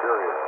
serious.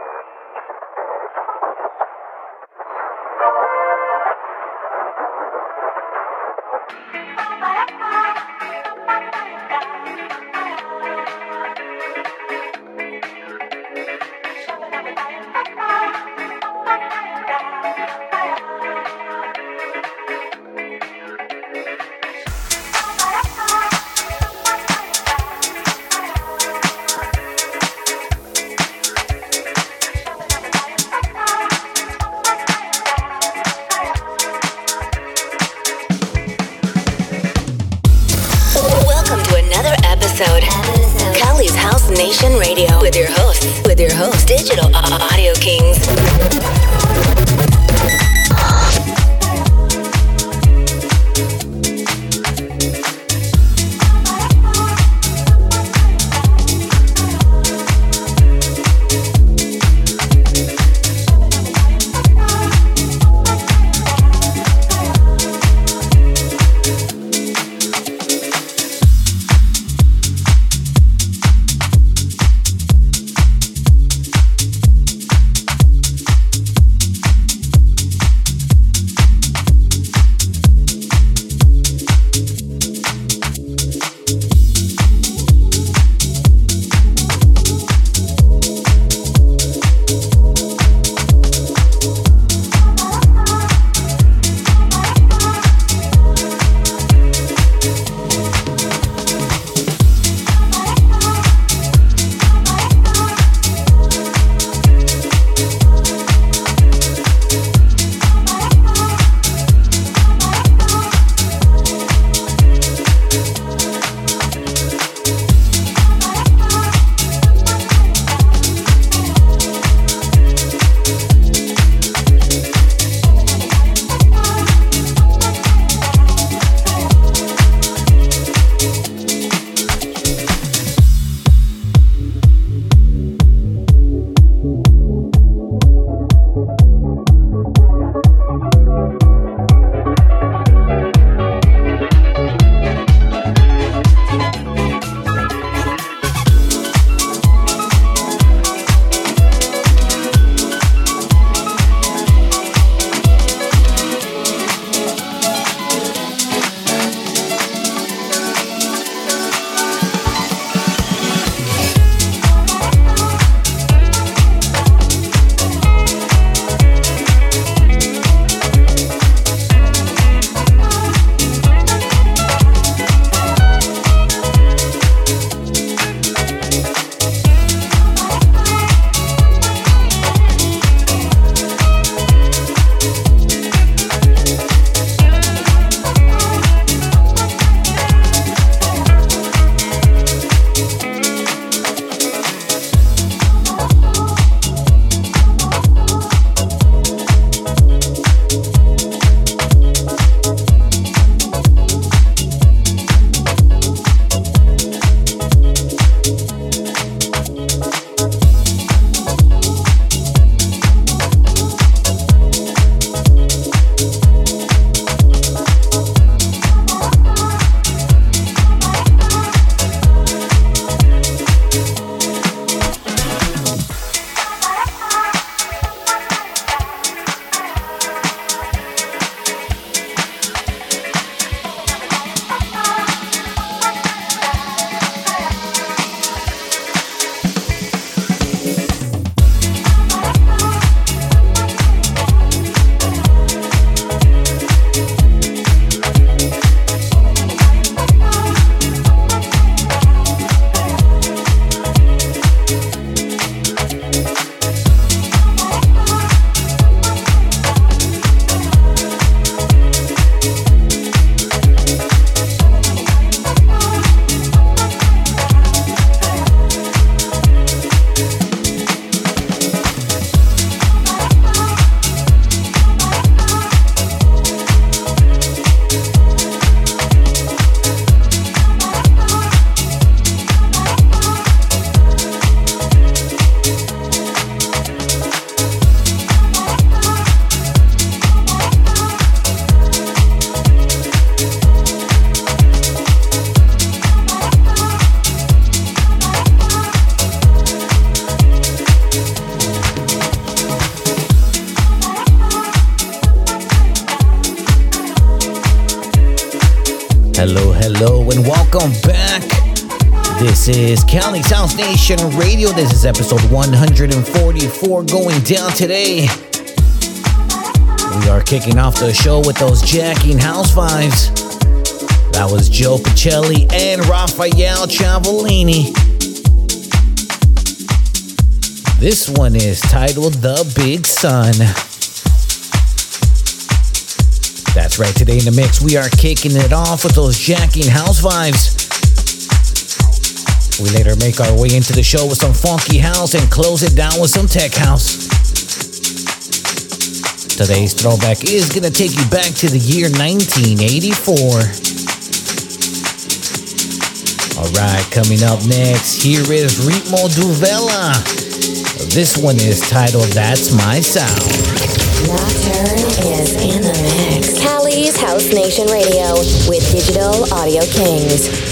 Nation Radio. This is episode 144 going down today. We are kicking off the show with those jacking house vibes. That was Jo Paciello and Raffaele Ciavolino. This one is titled The Big Sun. That's right, today in the mix, we are kicking it off with those jacking house vibes. We later make our way into the show with some funky house and close it down with some tech house. Today's throwback is gonna take you back to the year 1984. Alright, coming up next, here is Ritmo Du Vela. This one is titled That's My Sound. Nocturne is in the mix. Cali's House Nation Radio with Digital Audio Kings.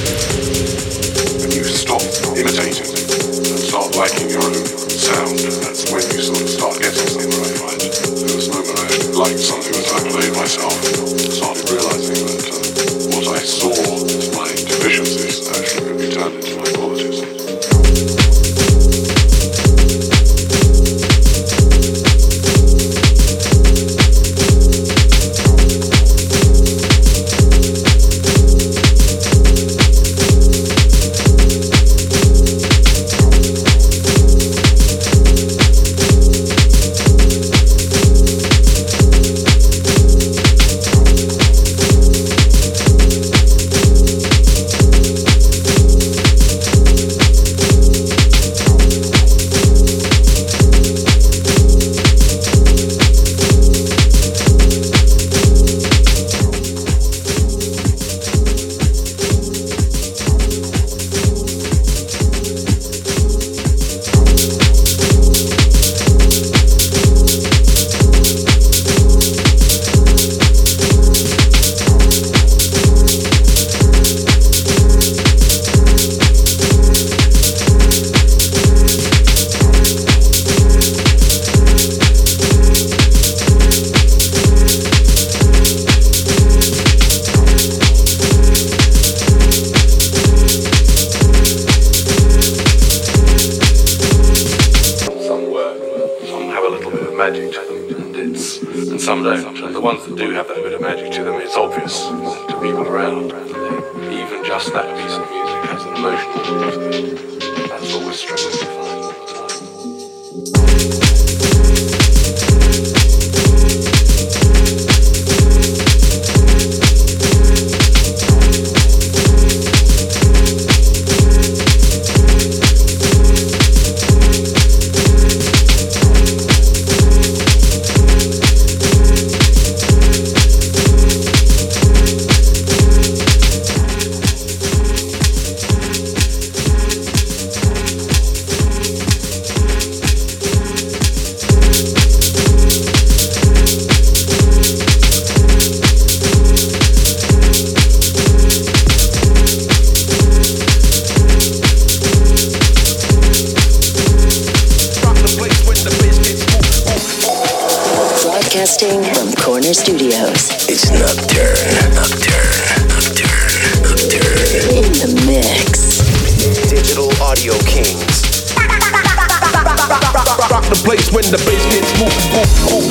place when the bass gets moved.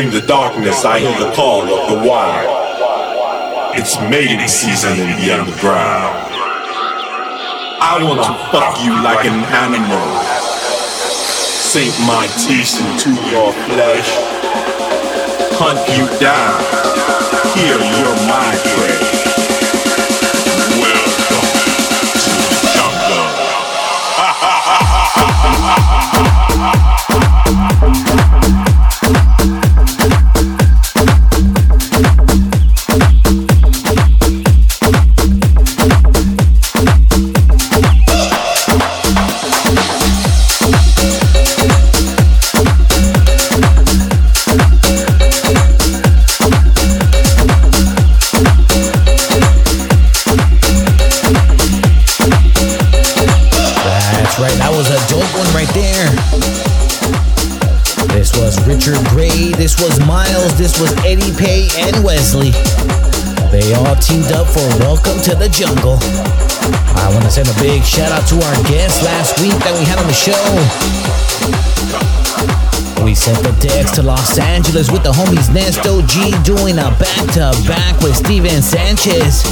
In the darkness, I hear the call of the wild. It's mating season in the underground. I wanna fuck you like an animal. Sink my teeth into your flesh. Hunt you down. Here, you're my prey. Welcome to the jungle. They all teamed up for Welcome to the Jungle. I want to send a big shout out to our guest last week that we had on the show. We sent the decks to Los Angeles with the homies Nesto G doing a back to back with Steven Sanchez.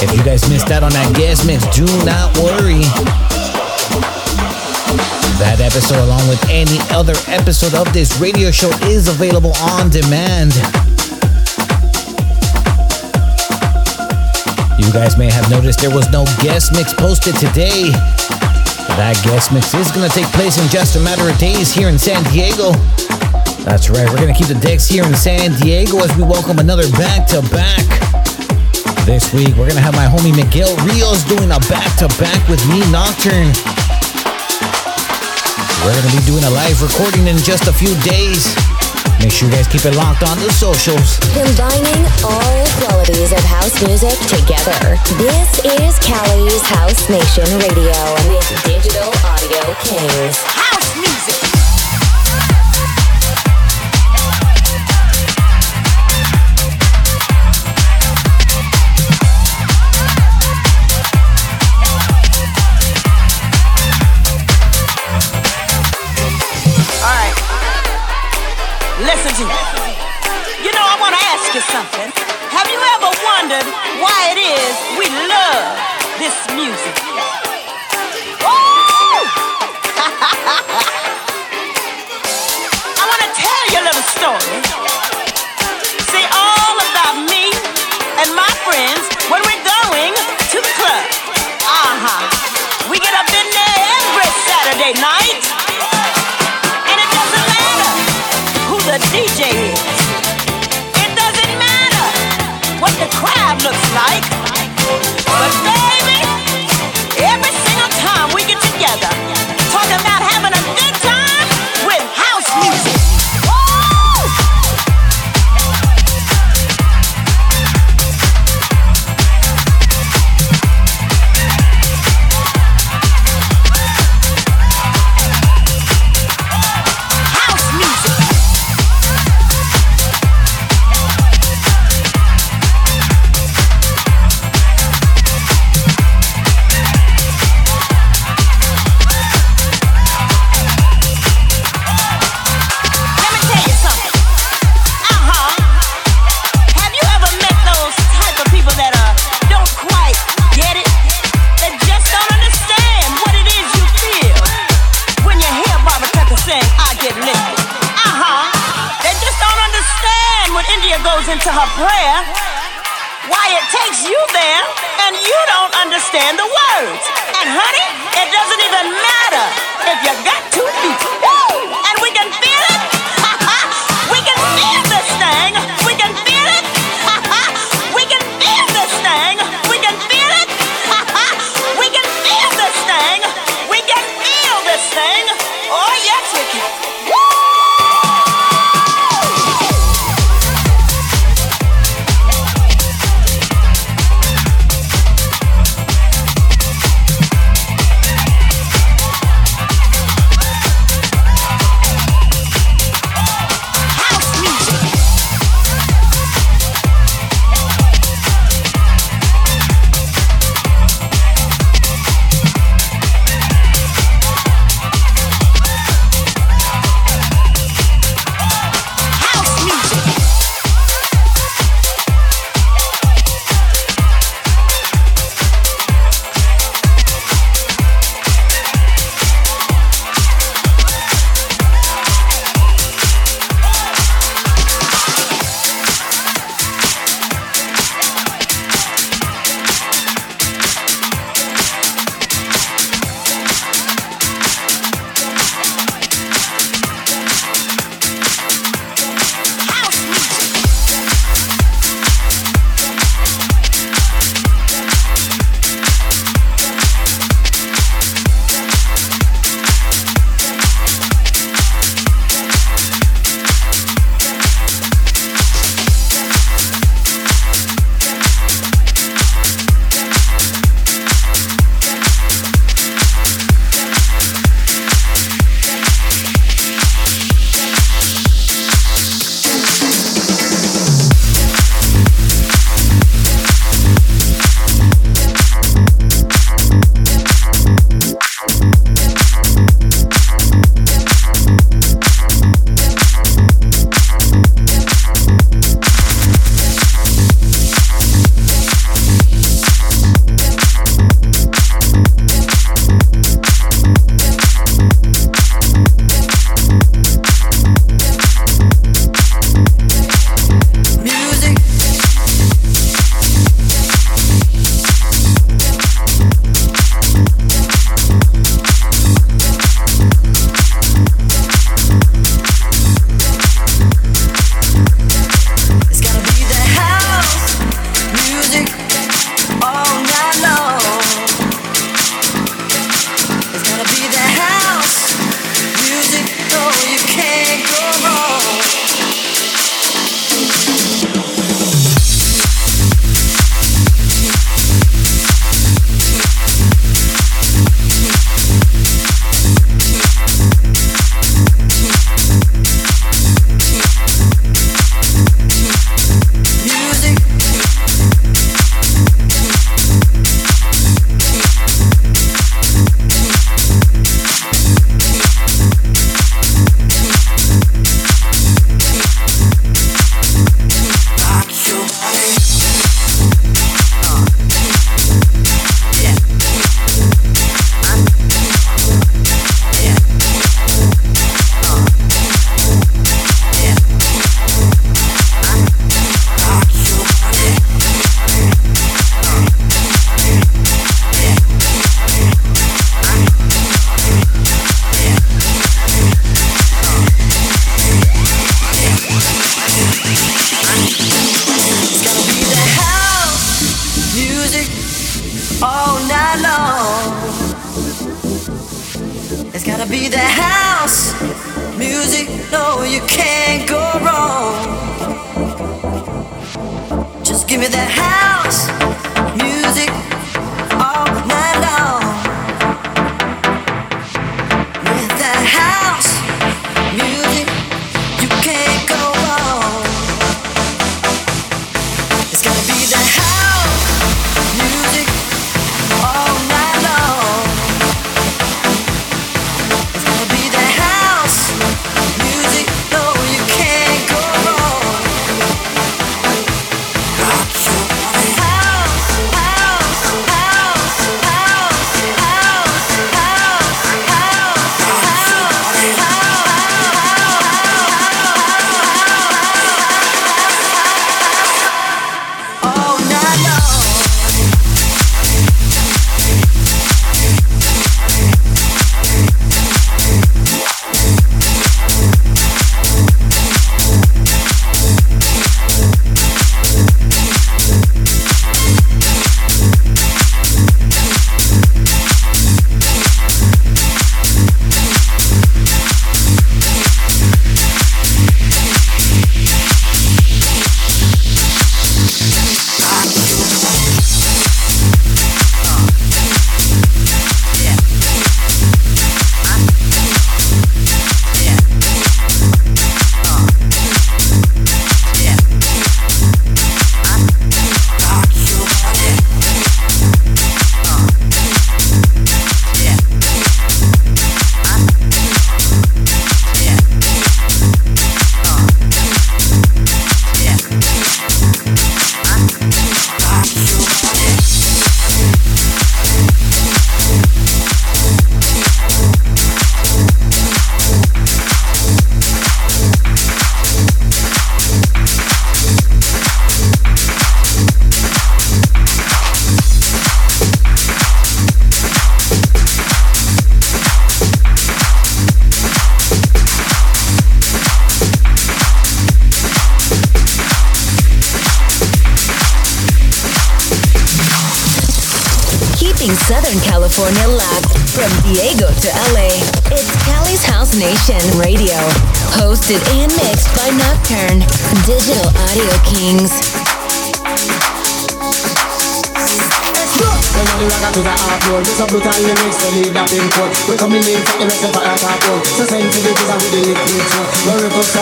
If you guys missed out on that guest mix, do not worry. That episode, along with any other episode of this radio show, is available on demand. You guys may have noticed there was no guest mix posted today. That guest mix is going to take place in just a matter of days here in San Diego. That's right, we're going to keep the decks here in San Diego as we welcome another back to back. This week, we're going to have my homie Miguel Rios doing a back to back with me, Nocturne. We're going to be doing a live recording in just a few days. Make sure you guys keep it locked on the socials. Combining all qualities of house music together. This is Cali's House Nation Radio with Digital Audio Kings. House music. This music? I want to tell you a little story.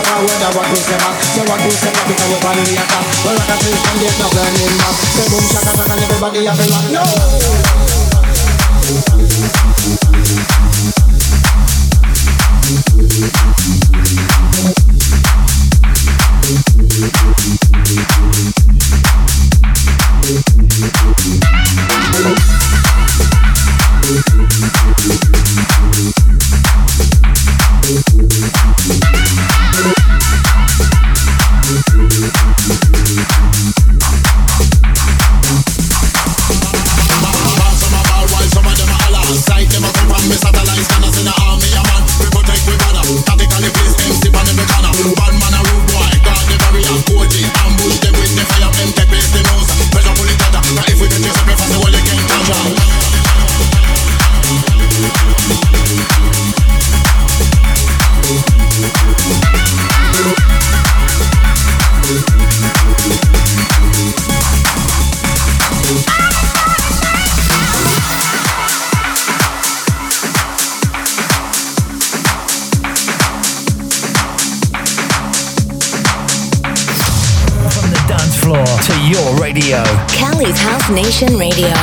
Now when I walk with them up, so walk with them the. We're a up. Say boom shaka shaka everybody. No. Nation Radio.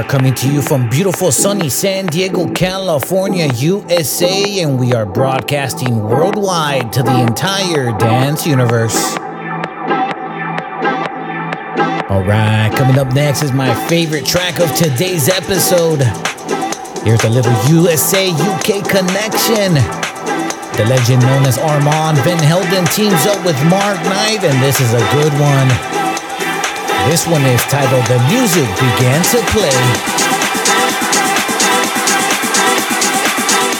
Are coming to you from beautiful sunny San Diego, California, USA, and we are broadcasting worldwide to the entire dance universe. Alright, coming up next is my favorite track of today's episode. Here's a little USA UK connection. The legend known as Armand Van Helden teams up with Mark Knight, and this is a good one. This one is titled The Music Began to Play.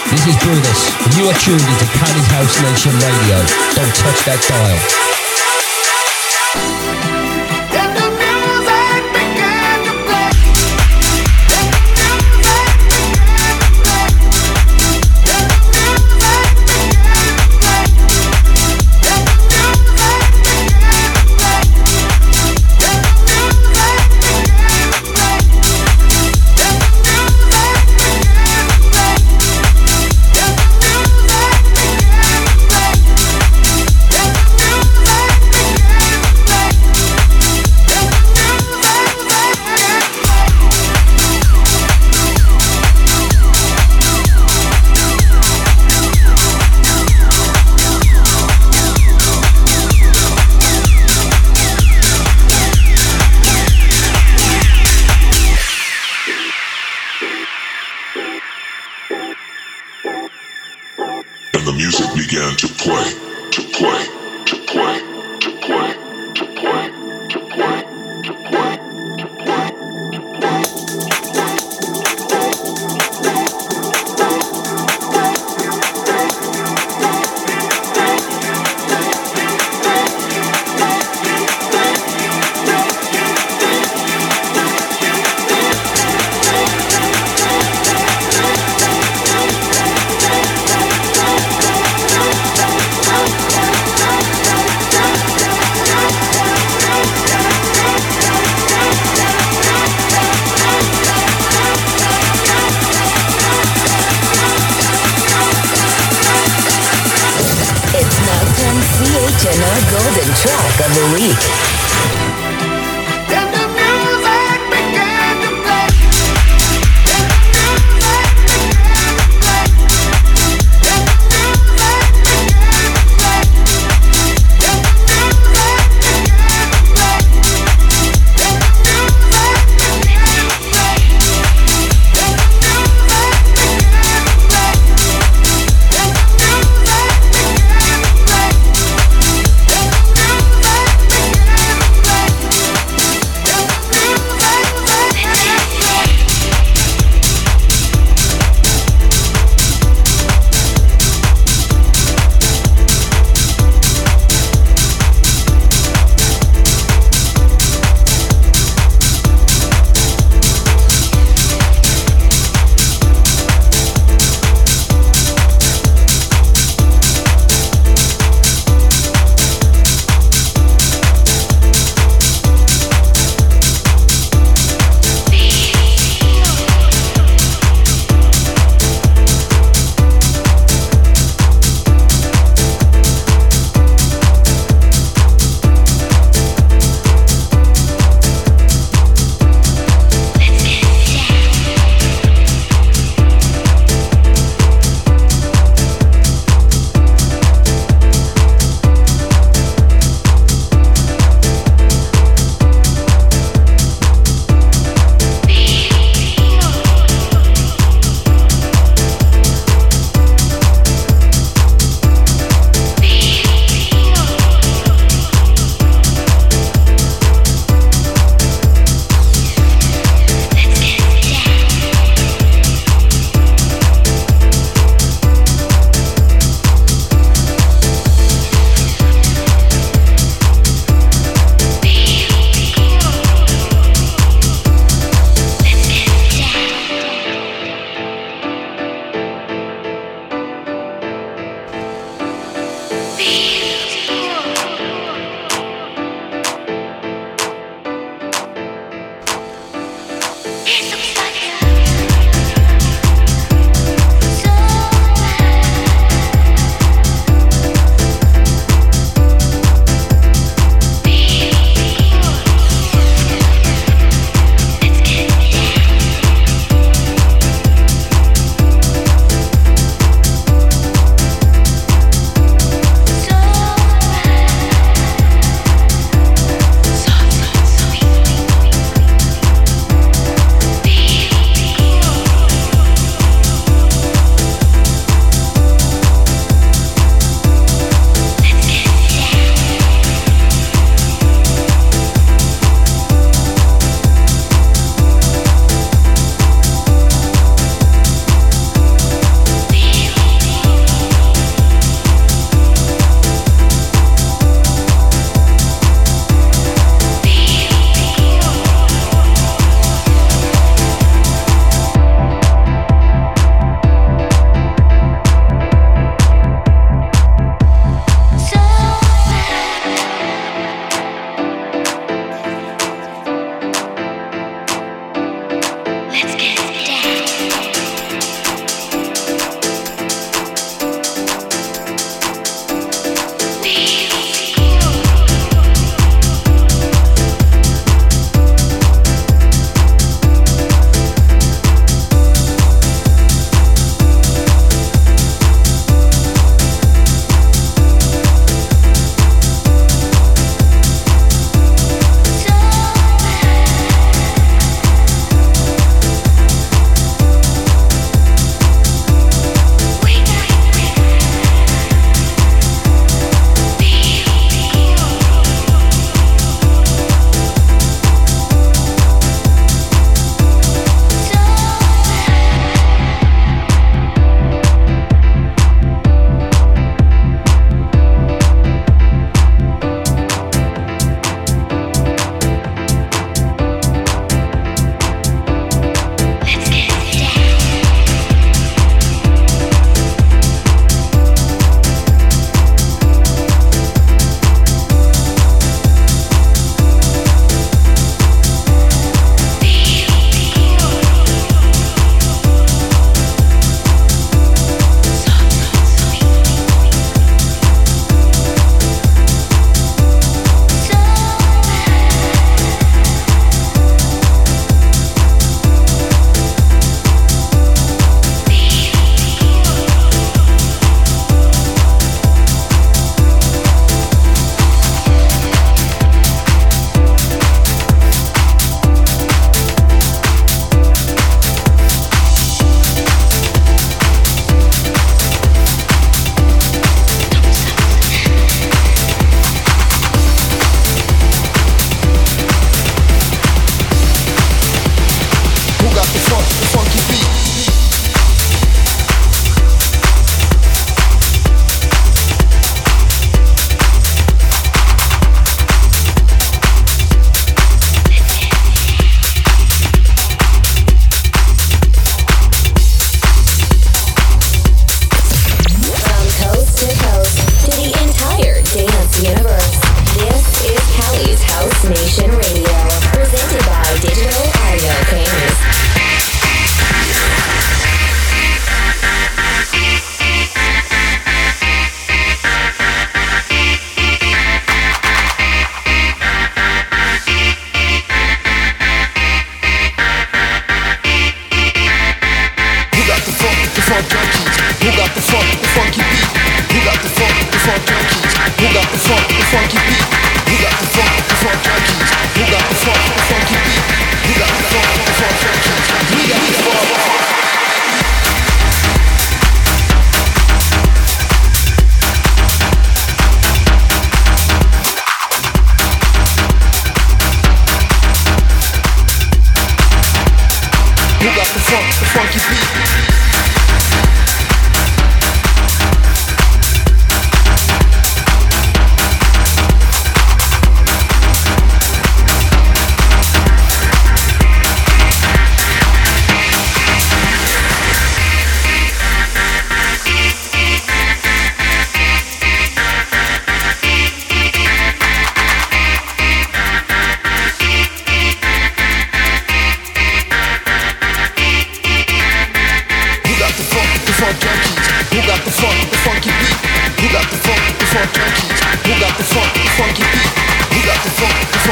This is Brutus, you are tuned into Cali's House Nation Radio. Don't touch that dial.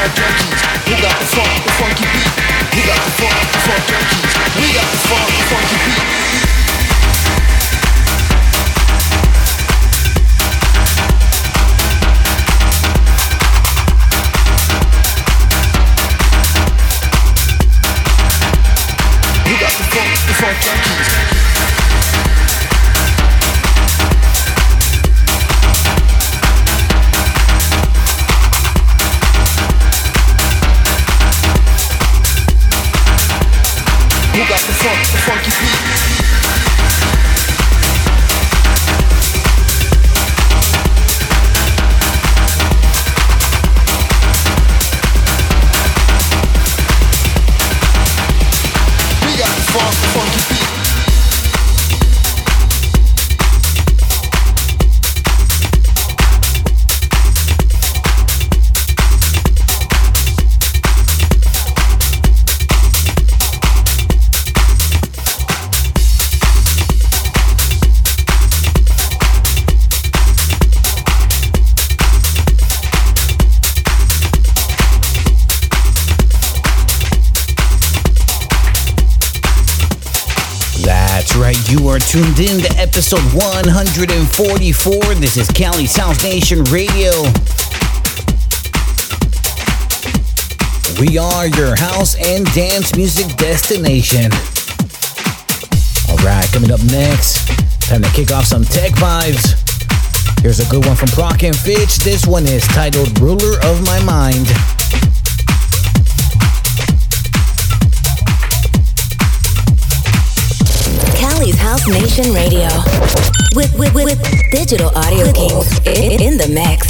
Funk, junkies? Who got the funk, the funky beat? We got the funk, the funk junkies? We got the funk, tuned in to episode 144. This is Cali's House Nation Radio. We are your house and dance music destination. All right, coming up next, time to kick off some tech vibes. Here's a good one from Prok and Fitch. This one is titled Ruler of My Mind. Nation Radio. With, with, with, with Digital Audio Kings in, in the mix.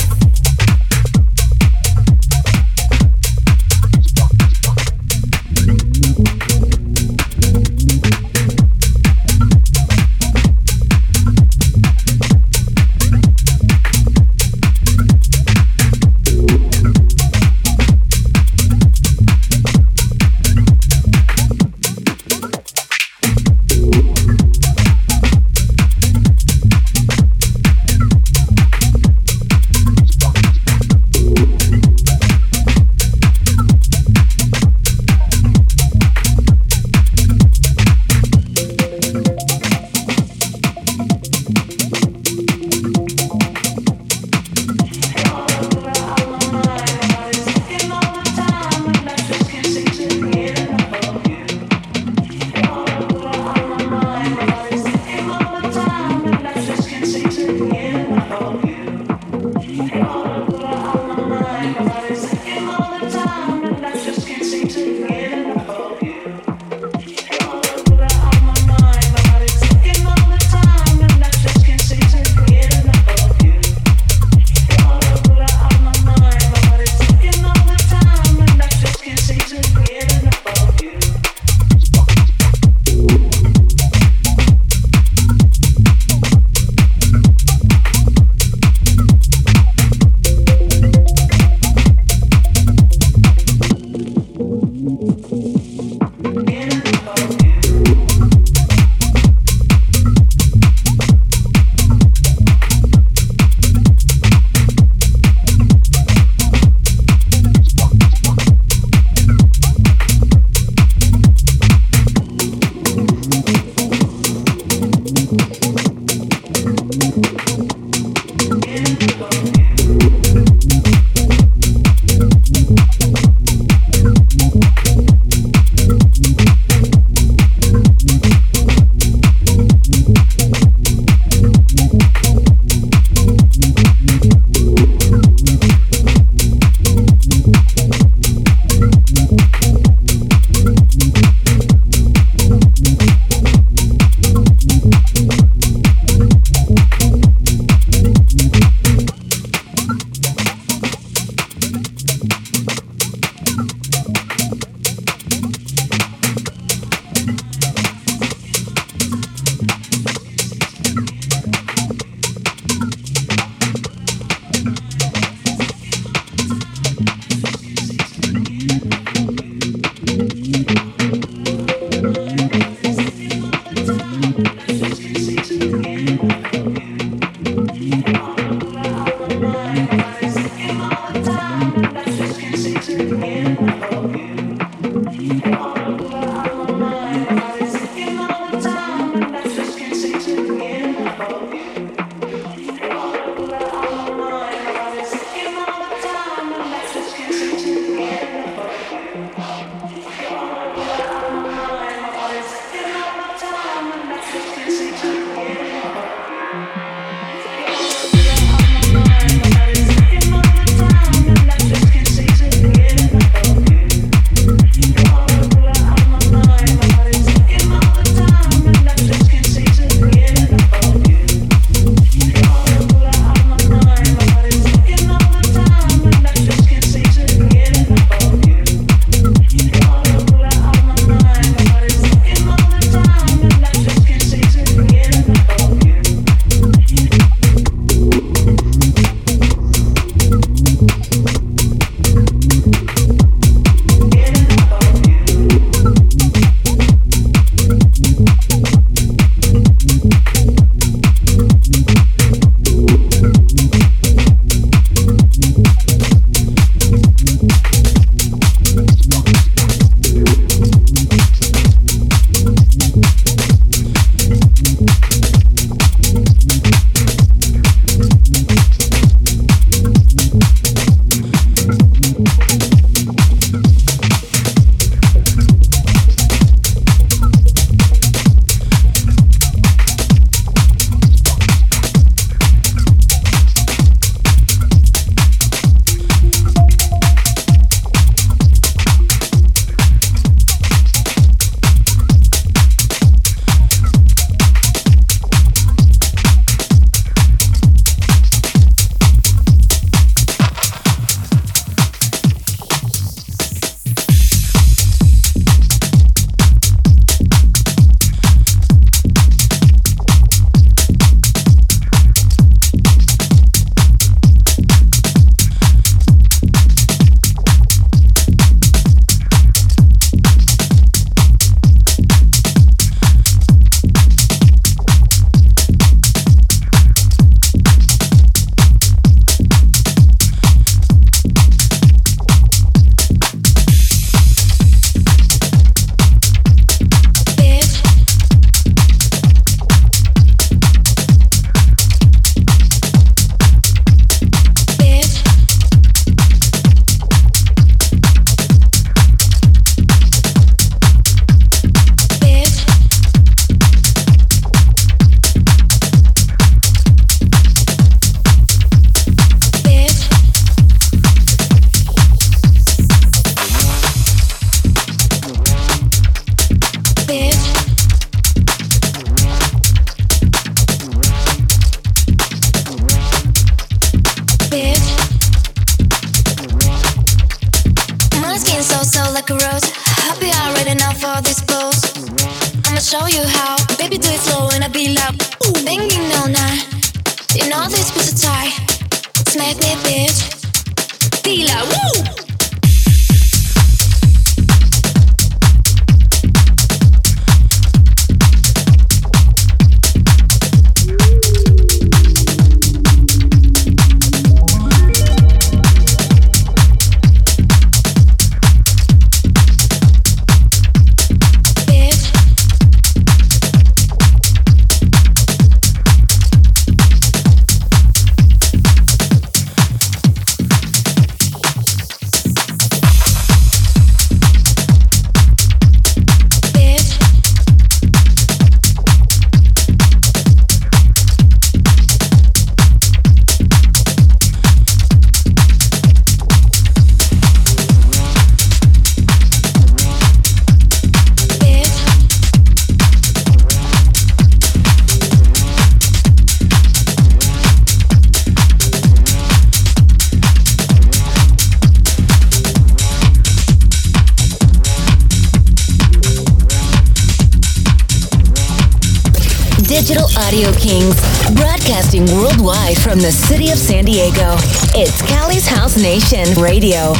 From the city of San Diego. It's Cali's House Nation Radio.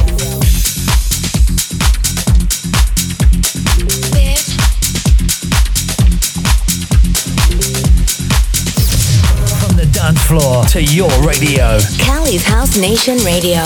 From the dance floor to your radio. Cali's House Nation Radio.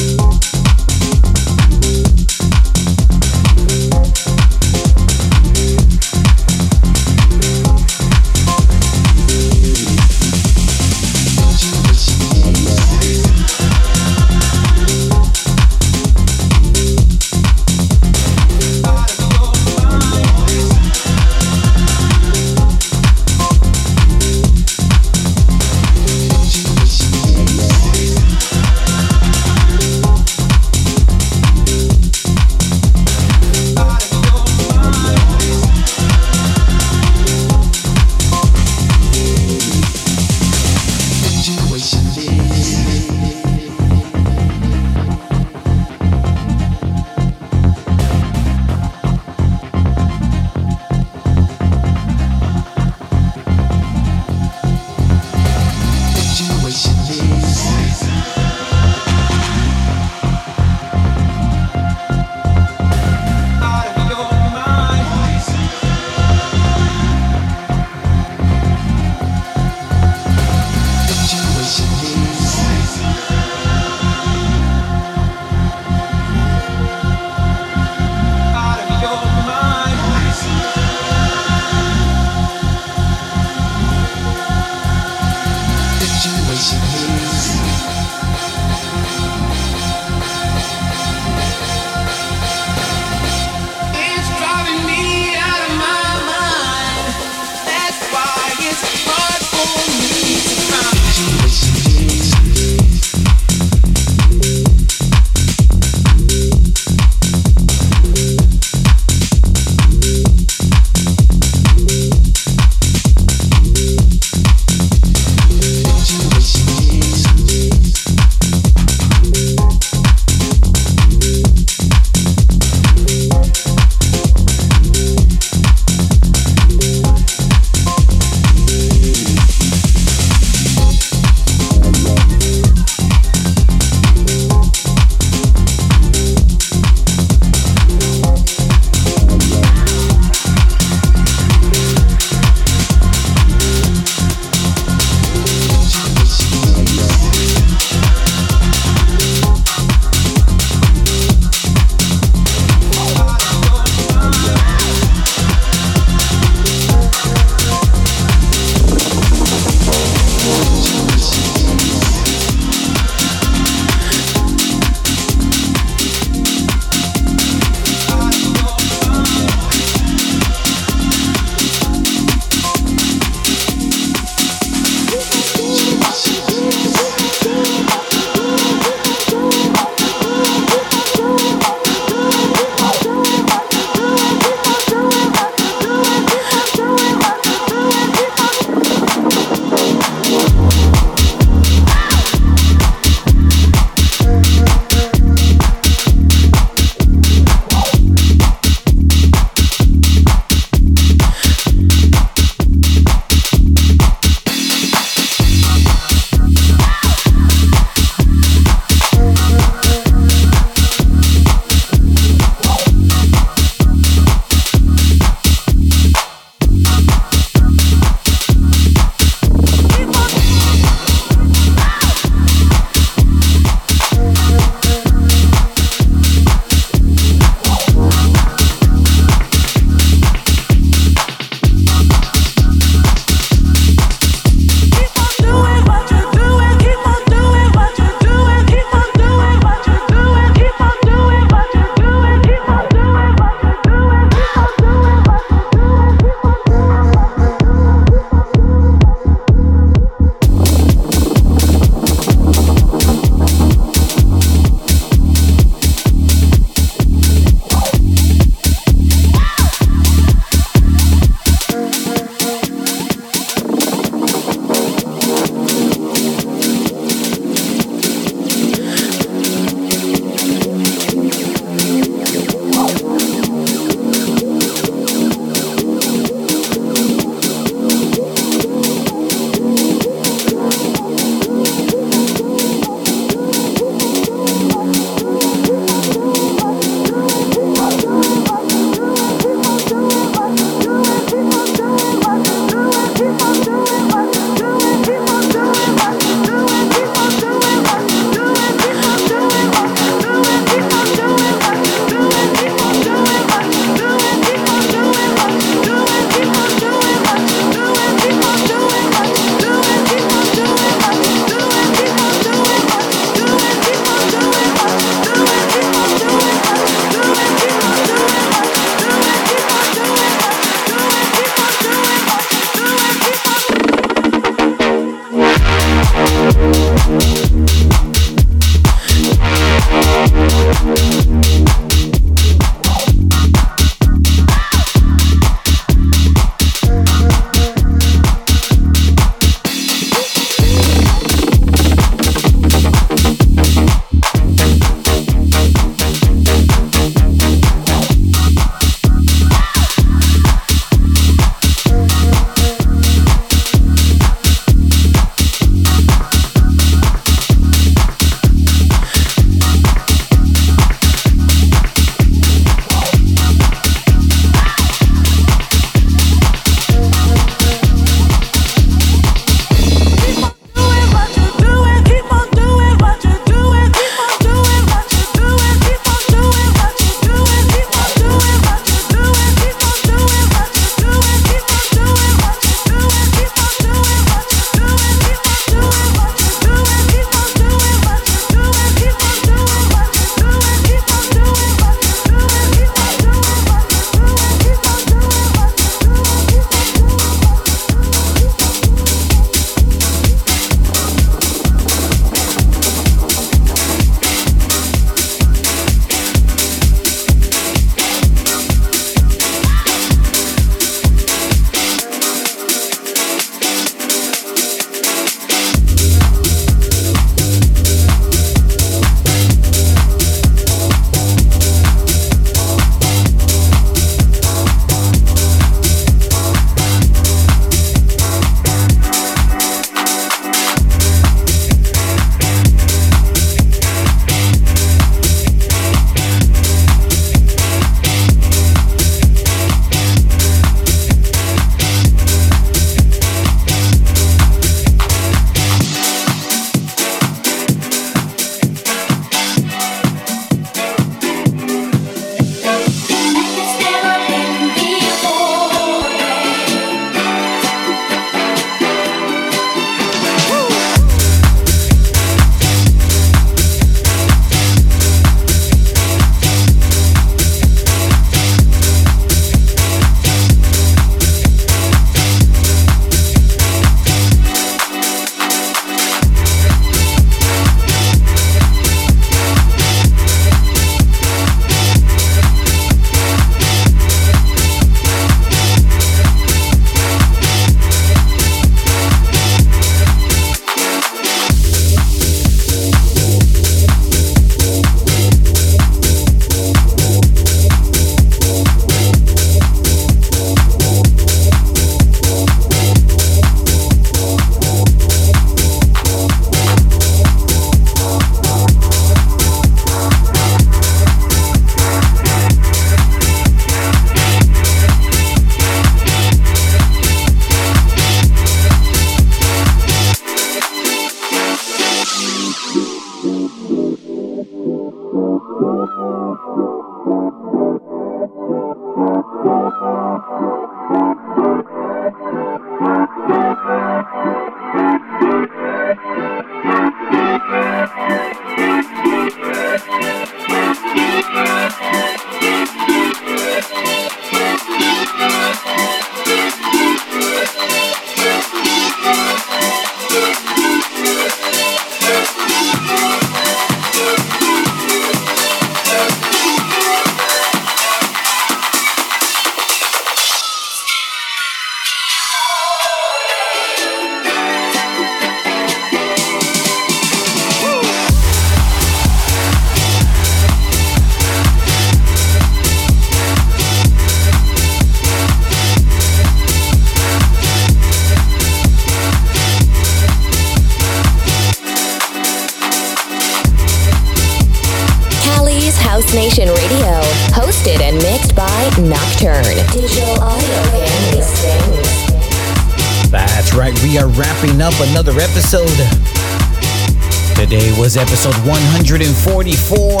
144.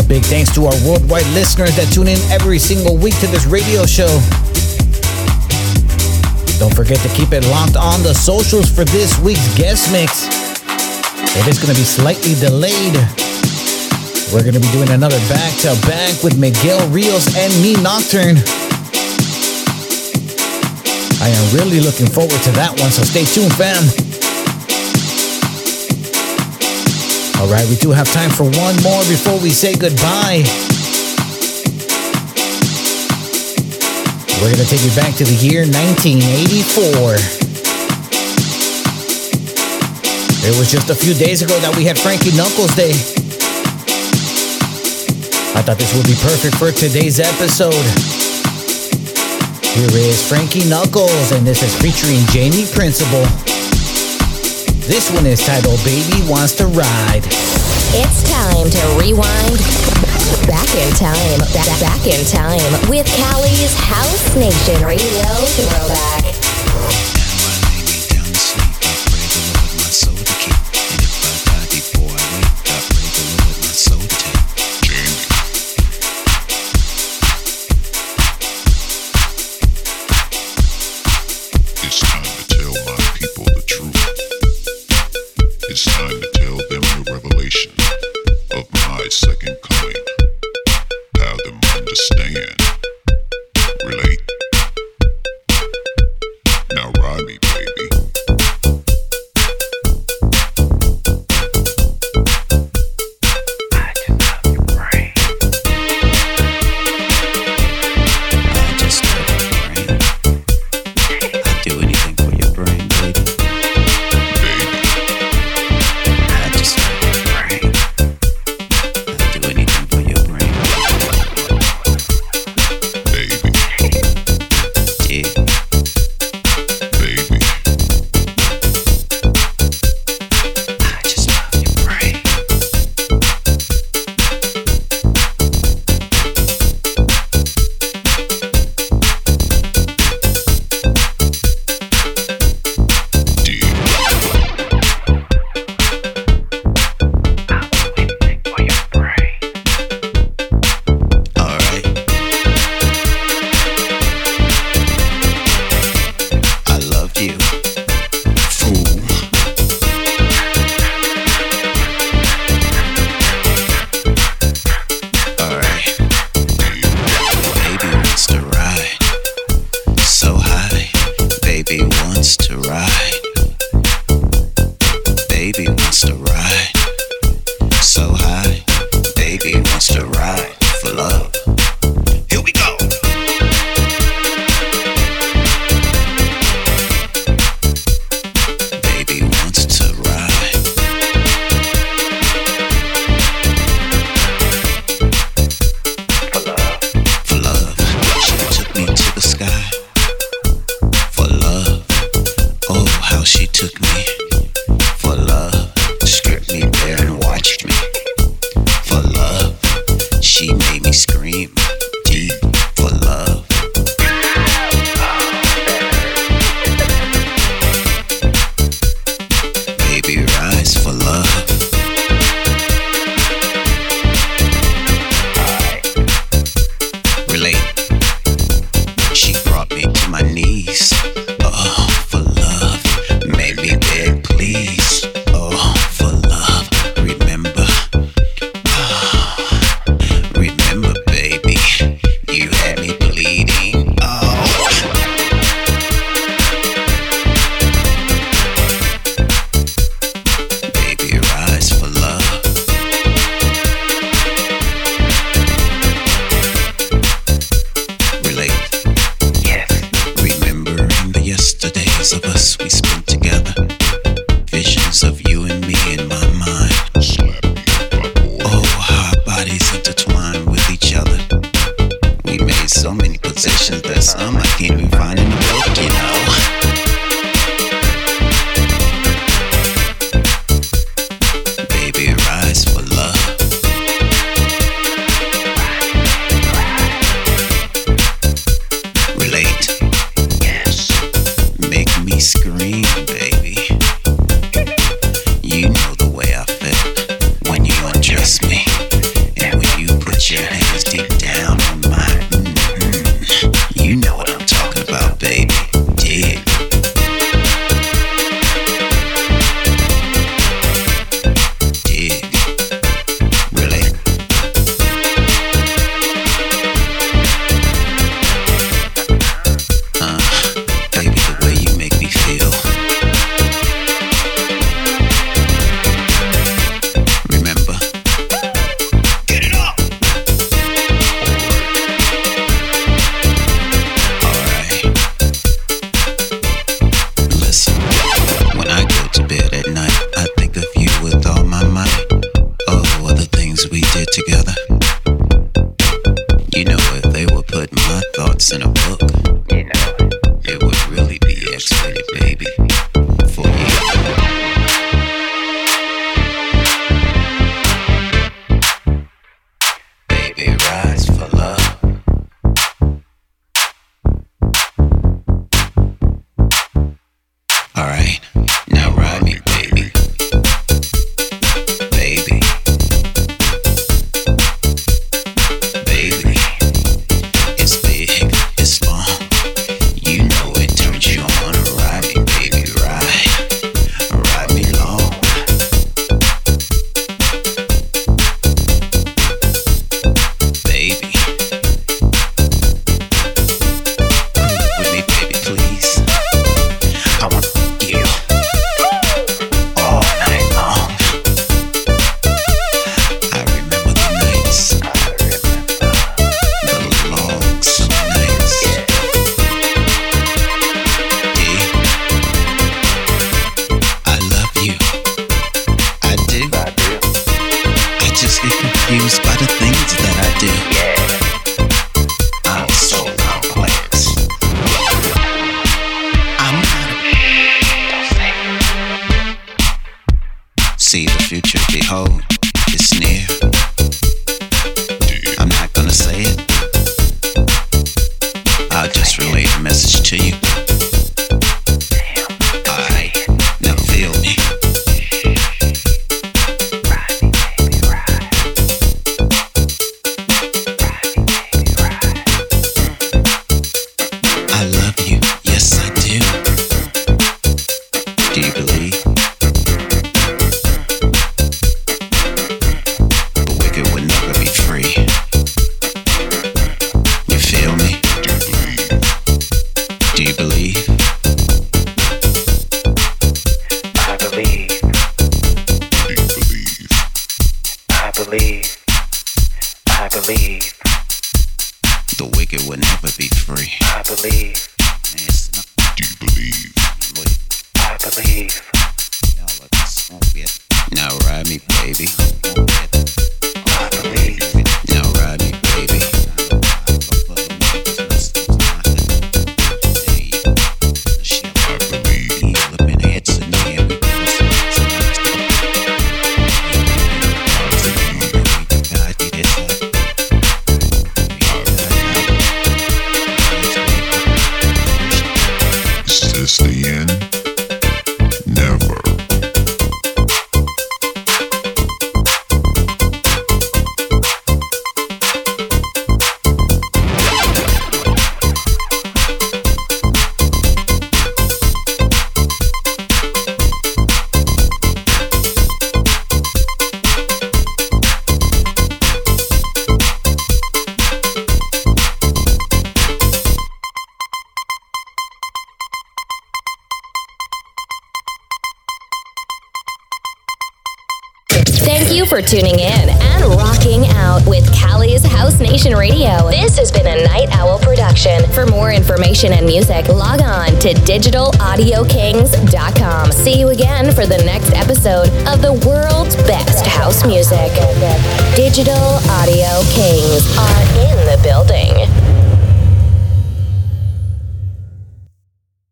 A big thanks to our worldwide listeners that tune in every single week to this radio show. Don't forget to keep it locked on the socials for this week's guest mix. It is going to be slightly delayed. We're going to be doing another back to back with Miguel Rios and me, Nocturne. I am really looking forward to that one, so stay tuned, fam. All right, we do have time for one more before we say goodbye. We're going to take you back to the year 1984. It was just a few days ago that we had Frankie Knuckles Day. I thought this would be perfect for today's episode. Here is Frankie Knuckles, and this is featuring Jamie Principle. This one is titled Baby Wants to Ride. It's time to rewind back in time, back, in time with Cali's House Nation Radio Throwback. Baby wants to ride. So high.